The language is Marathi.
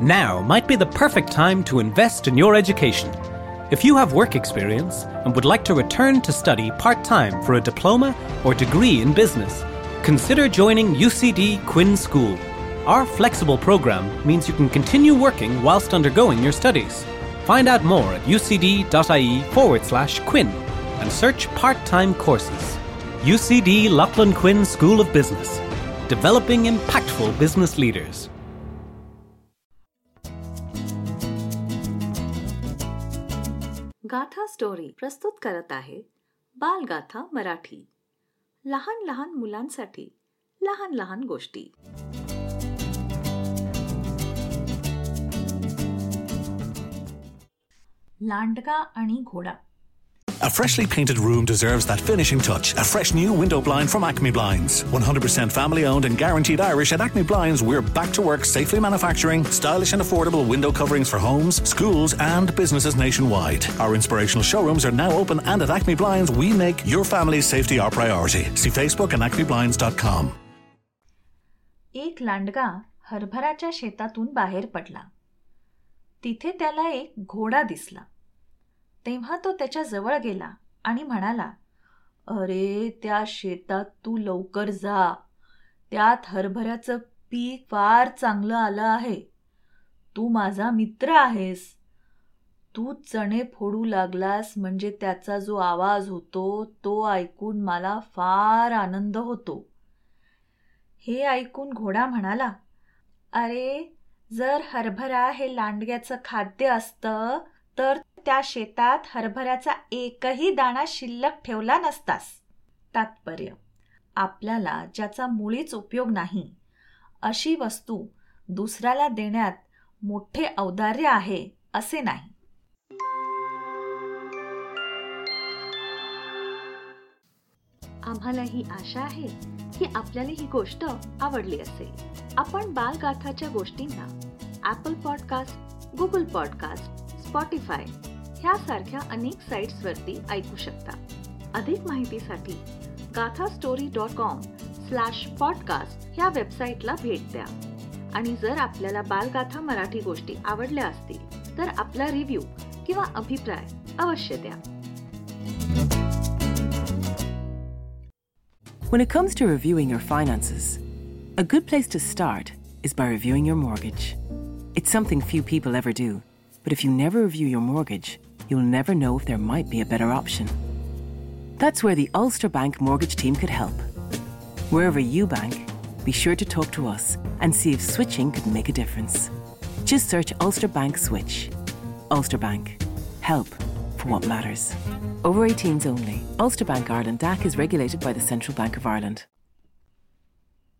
Now might be the perfect time to invest in your education. If you have work experience and would like to return to study part time for a diploma or degree in business, consider joining UCD Quinn School. Our flexible program means you can continue working whilst undergoing your studies. Find out more at ucd.ie forward slash Quinn and search part time courses. UCD Lachlan Quinn School of Business, developing impactful business leaders. Gaatha story प्रस्तुत करत आहे बालगाथा मराठी. लहान लहान मुलांसाठी लहान लहान गोष्टी. लांडगा आणि घोडा. A freshly painted room deserves that finishing touch. A fresh new window blind from Acme Blinds. 100% family owned and guaranteed Irish at Acme Blinds, we're back to work safely manufacturing stylish and affordable window coverings for homes, schools, and businesses nationwide. Our inspirational showrooms are now open, and at Acme Blinds, we make your family's safety our priority. See Facebook and acmeblinds.com. एक लांडगा हरभराच्या शेतातून बाहेर पडला तिथे त्याला एक घोडा दिसला तेव्हा तो त्याच्याजवळ गेला आणि म्हणाला अरे त्या शेतात तू लवकर जा. त्यात हरभऱ्याचं पीक फार चांगलं आलं आहे. तू माझा मित्र आहेस. तू चणे फोडू लागलास म्हणजे त्याचा जो आवाज होतो तो ऐकून मला फार आनंद होतो. हे ऐकून घोडा म्हणाला अरे जर हरभरा हे लांडग्याचं खाद्य असतं तर त्या शेतात हरभऱ्याचा एकही दाणा शिल्लक ठेवला नसतास. तात्पर्य आपल्याला ज्याचा मुळीच उपयोग नाही अशी वस्तू दुसऱ्याला देण्यात मोठे औदार्य आहे असे नाही. आम्हाला ही आशा आहे की आपल्याला ही गोष्ट आवडली असेल. आपण बालगाथाच्या गोष्टींना Apple podcast Google podcast Spotify ह्यासारख्या अनेक साईट्सवरती ऐकू शकता. अधिक माहितीसाठी Gaatha story dot com slash podcast ह्या वेबसाईटला भेट द्या. आणि जर आपल्याला बालगाथा मराठी गोष्टी आवडल्या असतील तर आपला रिव्ह्यू किंवा अभिप्राय अवश्य द्या. When it comes to reviewing your finances, a good place to start is by reviewing your mortgage. It's something few people ever do, but if you never review your mortgage, you'll never know if there might be a better option. That's where the Ulster Bank mortgage team could help. Wherever you bank, be sure to talk to us and see if switching could make a difference. Just search Ulster Bank Switch. Ulster Bank. Help for what matters. Over 18s only. Ulster Bank Ireland DAC is regulated by the Central Bank of Ireland.